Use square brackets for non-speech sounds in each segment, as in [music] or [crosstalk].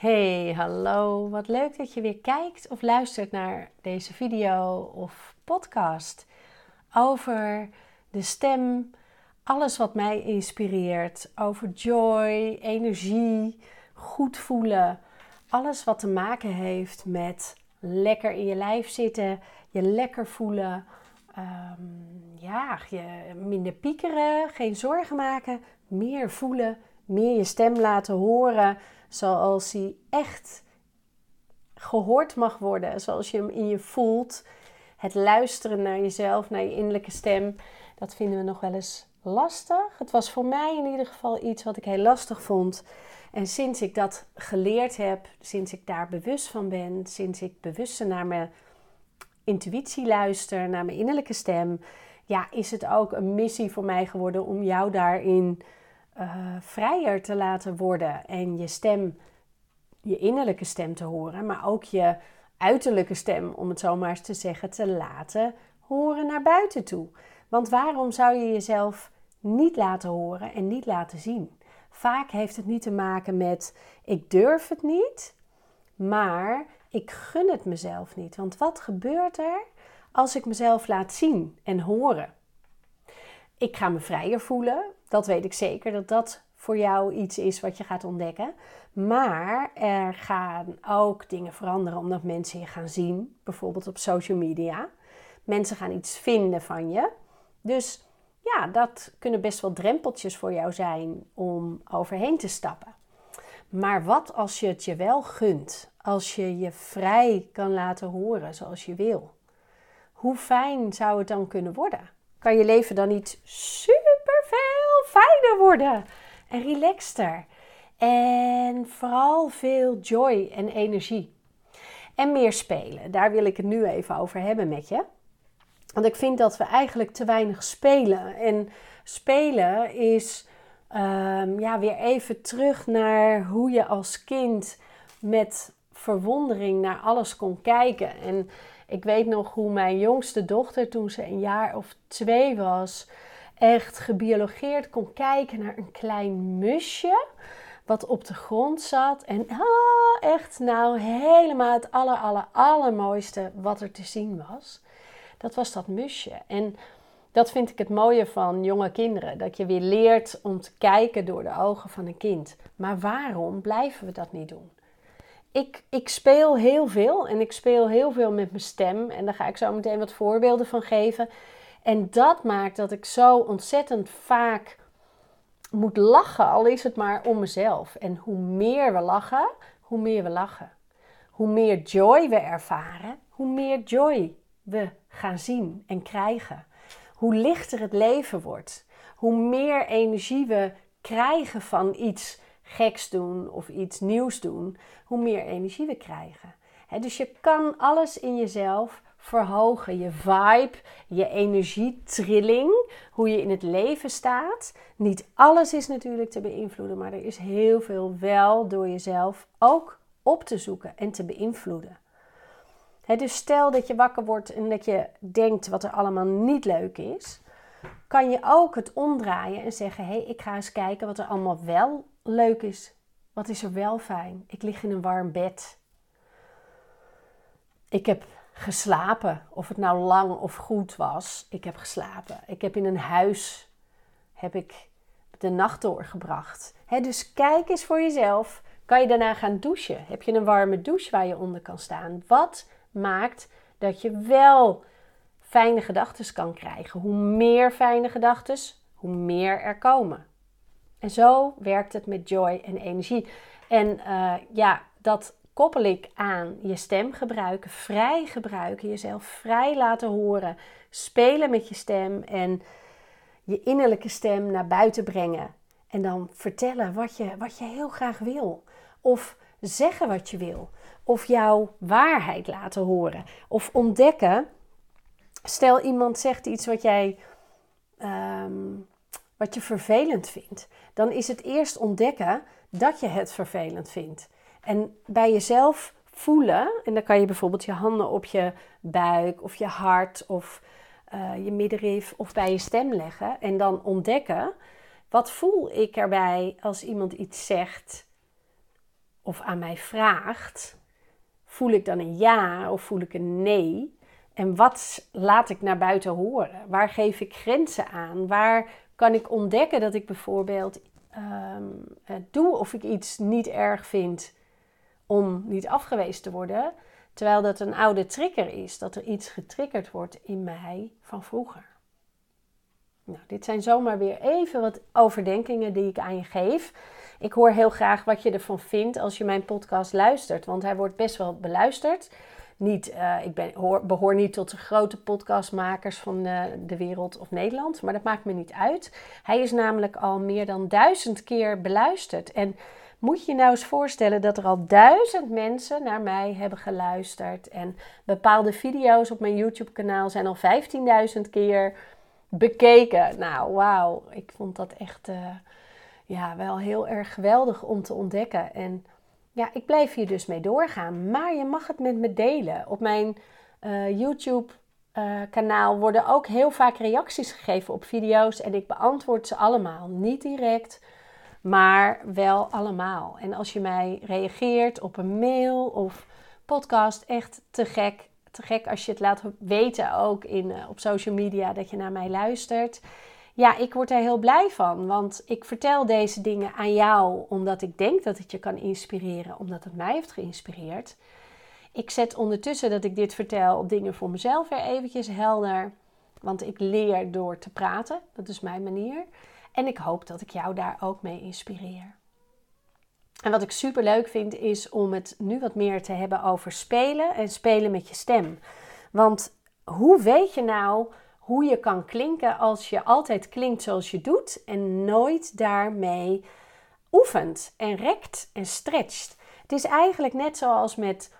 Hey, hallo. Wat leuk dat je weer kijkt of luistert naar deze video of podcast over de stem, alles wat mij inspireert, over joy, energie, goed voelen, alles wat te maken heeft met lekker in je lijf zitten, je lekker voelen, um, ja, je minder piekeren, geen zorgen maken, meer voelen, meer je stem laten horen zoals hij echt gehoord mag worden, zoals je hem in je voelt. Het luisteren naar jezelf, naar je innerlijke stem, dat vinden we nog wel eens lastig. Het was voor mij in ieder geval iets wat ik heel lastig vond. En sinds ik dat geleerd heb, sinds ik daar bewust van ben, sinds ik bewuster naar mijn intuïtie luister, naar mijn innerlijke stem, ja, is het ook een missie voor mij geworden om jou daarin uh, vrijer te laten worden en je stem, je innerlijke stem te horen, maar ook je uiterlijke stem, om het zo maar eens te zeggen, te laten horen naar buiten toe. Want waarom zou je jezelf niet laten horen en niet laten zien? Vaak heeft het niet te maken met ik durf het niet, maar ik gun het mezelf niet. Want wat gebeurt er als ik mezelf laat zien en horen? Ik ga me vrijer voelen. Dat weet ik zeker dat dat voor jou iets is wat je gaat ontdekken. Maar er gaan ook dingen veranderen omdat mensen je gaan zien, bijvoorbeeld op social media. Mensen gaan iets vinden van je. Dus ja, dat kunnen best wel drempeltjes voor jou zijn om overheen te stappen. Maar wat als je het je wel gunt? Als je je vrij kan laten horen zoals je wil? Hoe fijn zou het dan kunnen worden? Kan je leven dan niet super veel fijner worden en relaxter? En vooral veel joy en energie. En meer spelen. Daar wil ik het nu even over hebben met je. Want ik vind dat we eigenlijk te weinig spelen. En spelen is um, ja, weer even terug naar hoe je als kind met verwondering naar alles kon kijken. En ik weet nog hoe mijn jongste dochter, toen ze een jaar of twee was, echt gebiologeerd kon kijken naar een klein musje wat op de grond zat. En ah, echt nou helemaal het aller, aller, allermooiste wat er te zien was. Dat was dat musje. En dat vind ik het mooie van jonge kinderen. Dat je weer leert om te kijken door de ogen van een kind. Maar waarom blijven we dat niet doen? Ik, ik speel heel veel en ik speel heel veel met mijn stem. En daar ga ik zo meteen wat voorbeelden van geven. En dat maakt dat ik zo ontzettend vaak moet lachen, al is het maar om mezelf. En hoe meer we lachen, hoe meer we lachen. Hoe meer joy we ervaren, hoe meer joy we gaan zien en krijgen. Hoe lichter het leven wordt. Hoe meer energie we krijgen van iets geks doen of iets nieuws doen, hoe meer energie we krijgen. dus je kan alles in jezelf verhogen. Je vibe, je energietrilling, hoe je in het leven staat. Niet alles is natuurlijk te beïnvloeden, maar er is heel veel wel door jezelf ook op te zoeken en te beïnvloeden. dus stel dat je wakker wordt en dat je denkt wat er allemaal niet leuk is, kan je ook het omdraaien en zeggen: hé, hey, ik ga eens kijken wat er allemaal wel leuk is. Wat is er wel fijn? Ik lig in een warm bed. Ik heb geslapen, of het nou lang of goed was. Ik heb geslapen. Ik heb in een huis heb ik de nacht doorgebracht. dus kijk eens voor jezelf. Kan je daarna gaan douchen? Heb je een warme douche waar je onder kan staan? Wat maakt dat je wel fijne gedachten kan krijgen? Hoe meer fijne gedachten, hoe meer er komen. En zo werkt het met joy en energie. En uh, ja, dat koppel ik aan je stem gebruiken, vrij gebruiken, jezelf vrij laten horen, spelen met je stem en je innerlijke stem naar buiten brengen. En dan vertellen wat je, wat je heel graag wil. Of zeggen wat je wil. Of jouw waarheid laten horen. Of ontdekken. Stel iemand zegt iets wat jij ehm, wat je vervelend vindt. Dan is het eerst ontdekken dat je het vervelend vindt. En bij jezelf voelen, en dan kan je bijvoorbeeld je handen op je buik of je hart of uh, je middenrif of bij je stem leggen en dan ontdekken wat voel ik erbij als iemand iets zegt of aan mij vraagt, voel ik dan een ja of voel ik een nee? En wat laat ik naar buiten horen? Waar geef ik grenzen aan? Waar kan ik ontdekken dat ik bijvoorbeeld um, doe of ik iets niet erg vind om niet afgewezen te worden, terwijl dat een oude trigger is, dat er iets getriggerd wordt in mij van vroeger. Nou, dit zijn zomaar weer even wat overdenkingen die ik aan je geef. Ik hoor heel graag wat je ervan vindt als je mijn podcast luistert, want hij wordt best wel beluisterd. Niet, uh, ik ben, hoor, behoor niet tot de grote podcastmakers van de, de, wereld of Nederland, maar dat maakt me niet uit. Hij is namelijk al meer dan duizend keer beluisterd. En moet je nou eens voorstellen dat er al duizend mensen naar mij hebben geluisterd. En bepaalde video's op mijn YouTube-kanaal zijn al 15.000 keer bekeken. Nou, wauw. Ik vond dat echt uh, ja, wel heel erg geweldig om te ontdekken. En ja, ik blijf hier dus mee doorgaan. Maar je mag het met me delen. Op mijn uh, YouTube uh, kanaal worden ook heel vaak reacties gegeven op video's. En ik beantwoord ze allemaal. Niet direct, maar wel allemaal. En als je mij reageert op een mail of podcast, echt te gek. Te gek als je het laat weten ook in, uh, op social media dat je naar mij luistert. Ja, ik word er heel blij van, want ik vertel deze dingen aan jou omdat ik denk dat het je kan inspireren, omdat het mij heeft geïnspireerd. Ik zet ondertussen dat ik dit vertel dingen voor mezelf weer eventjes helder, want ik leer door te praten, dat is mijn manier. En ik hoop dat ik jou daar ook mee inspireer. En wat ik super leuk vind is om het nu wat meer te hebben over spelen en spelen met je stem. Want hoe weet je nou hoe je kan klinken als je altijd klinkt zoals je doet en nooit daarmee oefent en rekt en stretcht. Het is eigenlijk net zoals met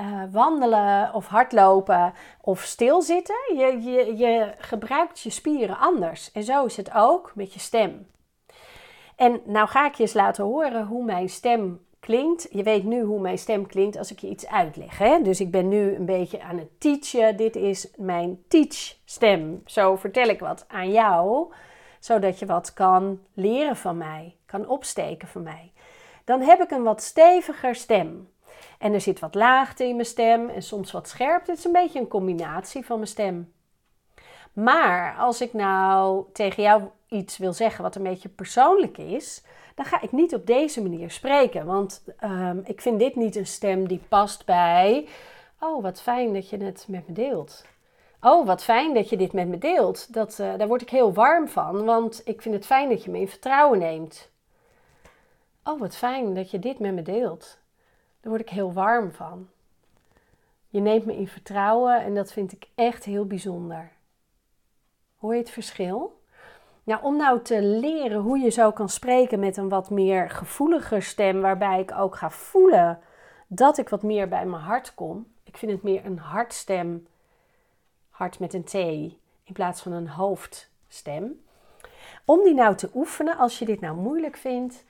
uh, wandelen of hardlopen of stilzitten. Je, je, je gebruikt je spieren anders. En zo is het ook met je stem. En nou ga ik je eens laten horen hoe mijn stem klinkt. Je weet nu hoe mijn stem klinkt als ik je iets uitleg. Hè? Dus ik ben nu een beetje aan het teachen. Dit is mijn teach stem. Zo vertel ik wat aan jou, zodat je wat kan leren van mij, kan opsteken van mij. Dan heb ik een wat steviger stem. En er zit wat laagte in mijn stem en soms wat scherpte. Het is een beetje een combinatie van mijn stem. Maar als ik nou tegen jou iets wil zeggen wat een beetje persoonlijk is, dan ga ik niet op deze manier spreken. Want um, ik vind dit niet een stem die past bij. Oh, wat fijn dat je het met me deelt. Oh, wat fijn dat je dit met me deelt. Dat, uh, daar word ik heel warm van, want ik vind het fijn dat je me in vertrouwen neemt. Oh, wat fijn dat je dit met me deelt. Daar word ik heel warm van. Je neemt me in vertrouwen en dat vind ik echt heel bijzonder. Hoor je het verschil? Nou, om nou te leren hoe je zo kan spreken met een wat meer gevoeliger stem, waarbij ik ook ga voelen dat ik wat meer bij mijn hart kom. Ik vind het meer een hartstem, hart met een T, in plaats van een hoofdstem. Om die nou te oefenen, als je dit nou moeilijk vindt,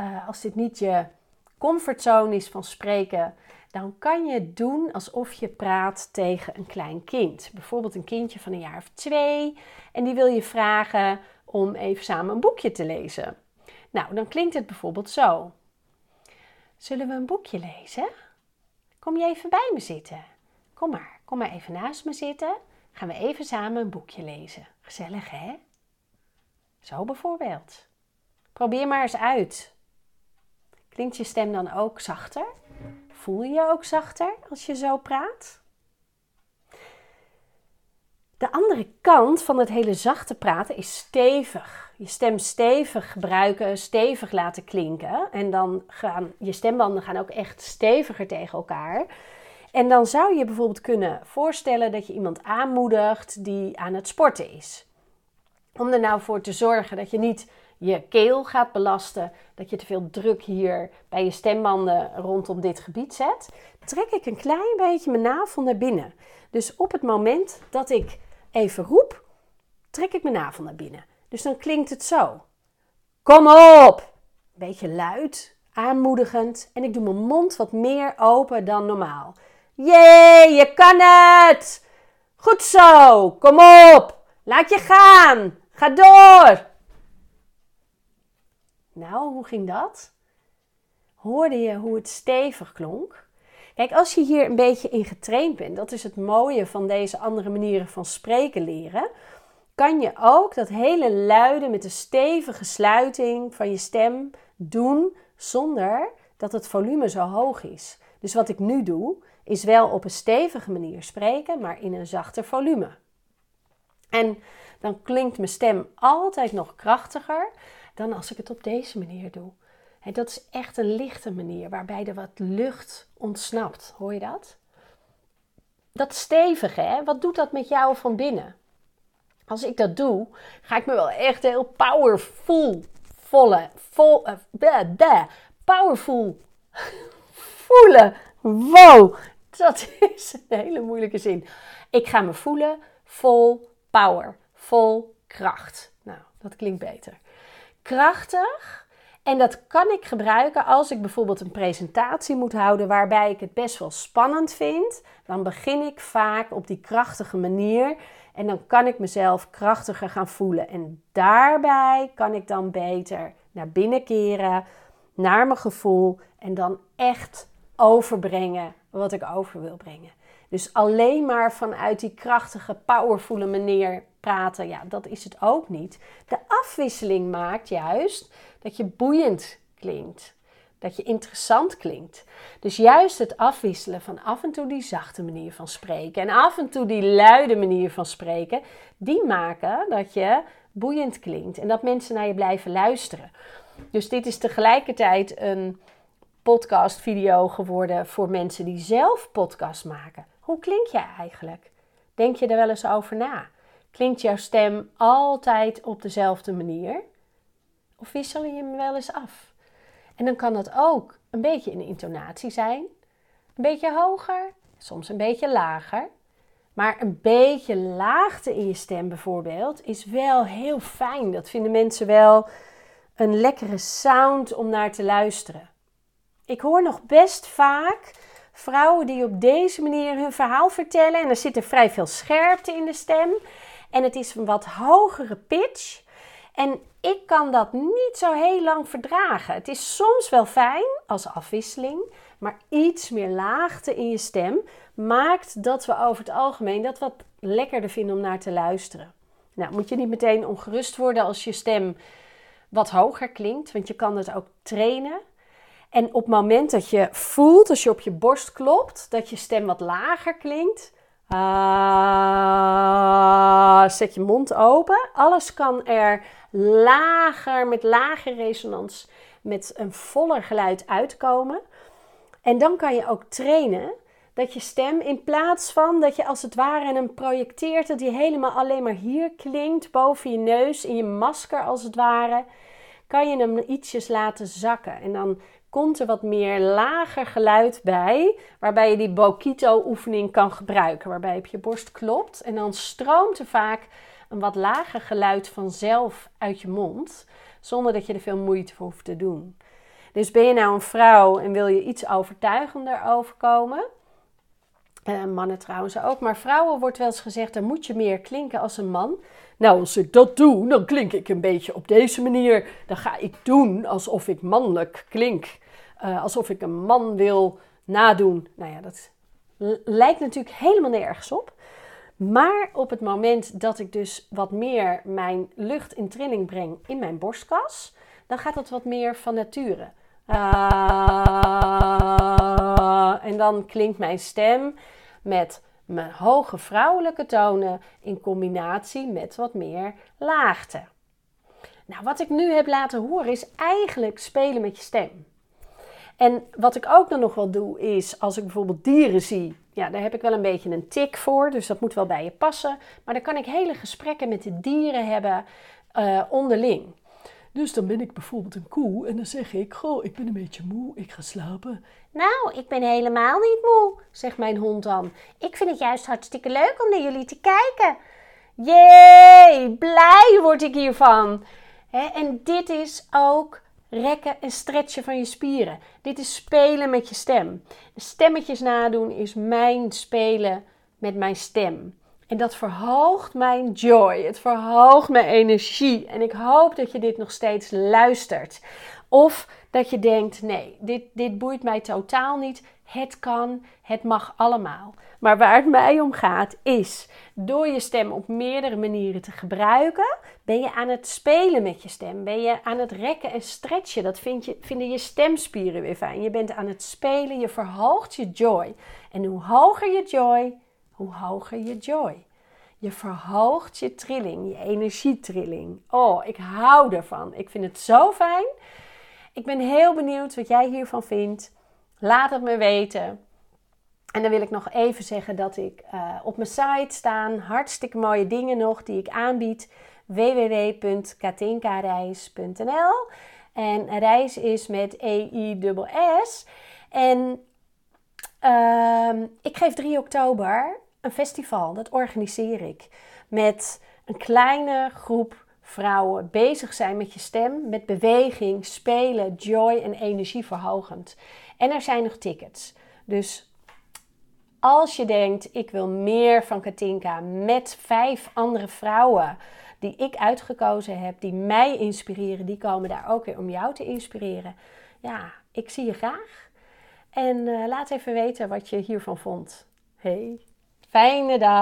uh, als dit niet je comfortzone is van spreken, dan kan je doen alsof je praat tegen een klein kind. Bijvoorbeeld een kindje van een jaar of twee. En die wil je vragen om even samen een boekje te lezen. Nou, dan klinkt het bijvoorbeeld zo. Zullen we een boekje lezen? Kom je even bij me zitten? Kom maar, kom maar even naast me zitten. Gaan we even samen een boekje lezen. Gezellig, hè? Zo bijvoorbeeld. Probeer maar eens uit. Klinkt je stem dan ook zachter? Voel je je ook zachter als je zo praat? De andere kant van het hele zachte praten is stevig. Je stem stevig gebruiken, stevig laten klinken. En dan gaan je stembanden gaan ook echt steviger tegen elkaar. En dan zou je bijvoorbeeld kunnen voorstellen dat je iemand aanmoedigt die aan het sporten is. Om er nou voor te zorgen dat je niet je keel gaat belasten, dat je te veel druk hier bij je stembanden rondom dit gebied zet, trek ik een klein beetje mijn navel naar binnen. Dus op het moment dat ik even roep, trek ik mijn navel naar binnen. Dus dan klinkt het zo. Kom op! Beetje luid, aanmoedigend en ik doe mijn mond wat meer open dan normaal. Jee, je kan het! Goed zo, kom op! Laat je gaan! Ga door! Nou, hoe ging dat? hoorde je hoe het stevig klonk. Kijk, als je hier een beetje in getraind bent, dat is het mooie van deze andere manieren van spreken leren, kan je ook dat hele luiden met de stevige sluiting van je stem doen zonder dat het volume zo hoog is. Dus wat ik nu doe, is wel op een stevige manier spreken, maar in een zachter volume. En dan klinkt mijn stem altijd nog krachtiger dan als ik het op deze manier doe. En dat is echt een lichte manier waarbij er wat lucht ontsnapt. Hoor je dat? Dat stevige, hè? wat doet dat met jou van binnen? Als ik dat doe, ga ik me wel echt heel powerful, volle, vol, uh, powerful [laughs] voelen. Wow, dat is een hele moeilijke zin. Ik ga me voelen vol power, vol kracht. Nou, dat klinkt beter. Krachtig. En dat kan ik gebruiken als ik bijvoorbeeld een presentatie moet houden waarbij ik het best wel spannend vind. Dan begin ik vaak op die krachtige manier en dan kan ik mezelf krachtiger gaan voelen. En daarbij kan ik dan beter naar binnen keren, naar mijn gevoel en dan echt overbrengen wat ik over wil brengen. Dus alleen maar vanuit die krachtige, powervolle manier praten, ja, dat is het ook niet. De afwisseling maakt juist dat je boeiend klinkt. Dat je interessant klinkt. Dus juist het afwisselen van af en toe die zachte manier van spreken en af en toe die luide manier van spreken, die maken dat je boeiend klinkt en dat mensen naar je blijven luisteren. Dus dit is tegelijkertijd een podcast video geworden voor mensen die zelf podcast maken. Hoe klink jij eigenlijk? Denk je er wel eens over na? Klinkt jouw stem altijd op dezelfde manier? Of wissel je hem wel eens af? En dan kan dat ook een beetje in intonatie zijn, een beetje hoger, soms een beetje lager. Maar een beetje laagte in je stem bijvoorbeeld is wel heel fijn. Dat vinden mensen wel een lekkere sound om naar te luisteren. Ik hoor nog best vaak vrouwen die op deze manier hun verhaal vertellen. En er zit er vrij veel scherpte in de stem. En het is een wat hogere pitch. En ik kan dat niet zo heel lang verdragen. Het is soms wel fijn als afwisseling, maar iets meer laagte in je stem maakt dat we over het algemeen dat wat lekkerder vinden om naar te luisteren. Nou, moet je niet meteen ongerust worden als je stem wat hoger klinkt, want je kan het ook trainen. En op het moment dat je voelt, als je op je borst klopt, dat je stem wat lager klinkt, uh, zet je mond open. Alles kan er lager, met lage resonans, met een voller geluid uitkomen. En dan kan je ook trainen dat je stem, in plaats van dat je als het ware hem projecteert, dat die helemaal alleen maar hier klinkt, boven je neus, in je masker als het ware, kan je hem ietsjes laten zakken. En dan komt er wat meer lager geluid bij, waarbij je die Bokito-oefening kan gebruiken, waarbij je op je borst klopt en dan stroomt er vaak een wat lager geluid vanzelf uit je mond, zonder dat je er veel moeite voor hoeft te doen. Dus ben je nou een vrouw en wil je iets overtuigender overkomen? Uh, mannen trouwens ook, maar vrouwen wordt wel eens gezegd: dan moet je meer klinken als een man. Nou, als ik dat doe, dan klink ik een beetje op deze manier. Dan ga ik doen alsof ik mannelijk klink. Uh, alsof ik een man wil nadoen. Nou ja, dat lijkt natuurlijk helemaal nergens op. Maar op het moment dat ik dus wat meer mijn lucht in trilling breng in mijn borstkas, dan gaat dat wat meer van nature. Uh, en dan klinkt mijn stem met mijn hoge vrouwelijke tonen in combinatie met wat meer laagte. Nou, wat ik nu heb laten horen is eigenlijk spelen met je stem. En wat ik ook dan nog wel doe is, als ik bijvoorbeeld dieren zie, ja, daar heb ik wel een beetje een tik voor, dus dat moet wel bij je passen. Maar dan kan ik hele gesprekken met de dieren hebben uh, onderling. Dus dan ben ik bijvoorbeeld een koe en dan zeg ik: Goh, ik ben een beetje moe, ik ga slapen. Nou, ik ben helemaal niet moe, zegt mijn hond dan. Ik vind het juist hartstikke leuk om naar jullie te kijken. Jee, blij word ik hiervan. en dit is ook rekken en stretchen van je spieren. Dit is spelen met je stem. Stemmetjes nadoen is mijn spelen met mijn stem. En dat verhoogt mijn joy. Het verhoogt mijn energie. En ik hoop dat je dit nog steeds luistert. Of dat je denkt: nee, dit, dit boeit mij totaal niet. Het kan, het mag allemaal. Maar waar het mij om gaat is door je stem op meerdere manieren te gebruiken, ben je aan het spelen met je stem. Ben je aan het rekken en stretchen. Dat vind je, vinden je stemspieren weer fijn. Je bent aan het spelen, je verhoogt je joy. En hoe hoger je joy, hoe hoger je joy. Je verhoogt je trilling, je energietrilling. Oh, ik hou ervan. Ik vind het zo fijn. Ik ben heel benieuwd wat jij hiervan vindt. Laat het me weten. En dan wil ik nog even zeggen dat ik uh, op mijn site staan hartstikke mooie dingen nog die ik aanbied. www.katinkareis.nl En reis is met E-I-S-S. En uh, ik geef 3 oktober een festival. Dat organiseer ik. Met een kleine groep vrouwen bezig zijn met je stem, met beweging, spelen, joy en energieverhogend. En er zijn nog tickets. Dus als je denkt, ik wil meer van Katinka met vijf andere vrouwen die ik uitgekozen heb, die mij inspireren, die komen daar ook weer om jou te inspireren. Ja, ik zie je graag. En uh, laat even weten wat je hiervan vond. Hey, fijne dag.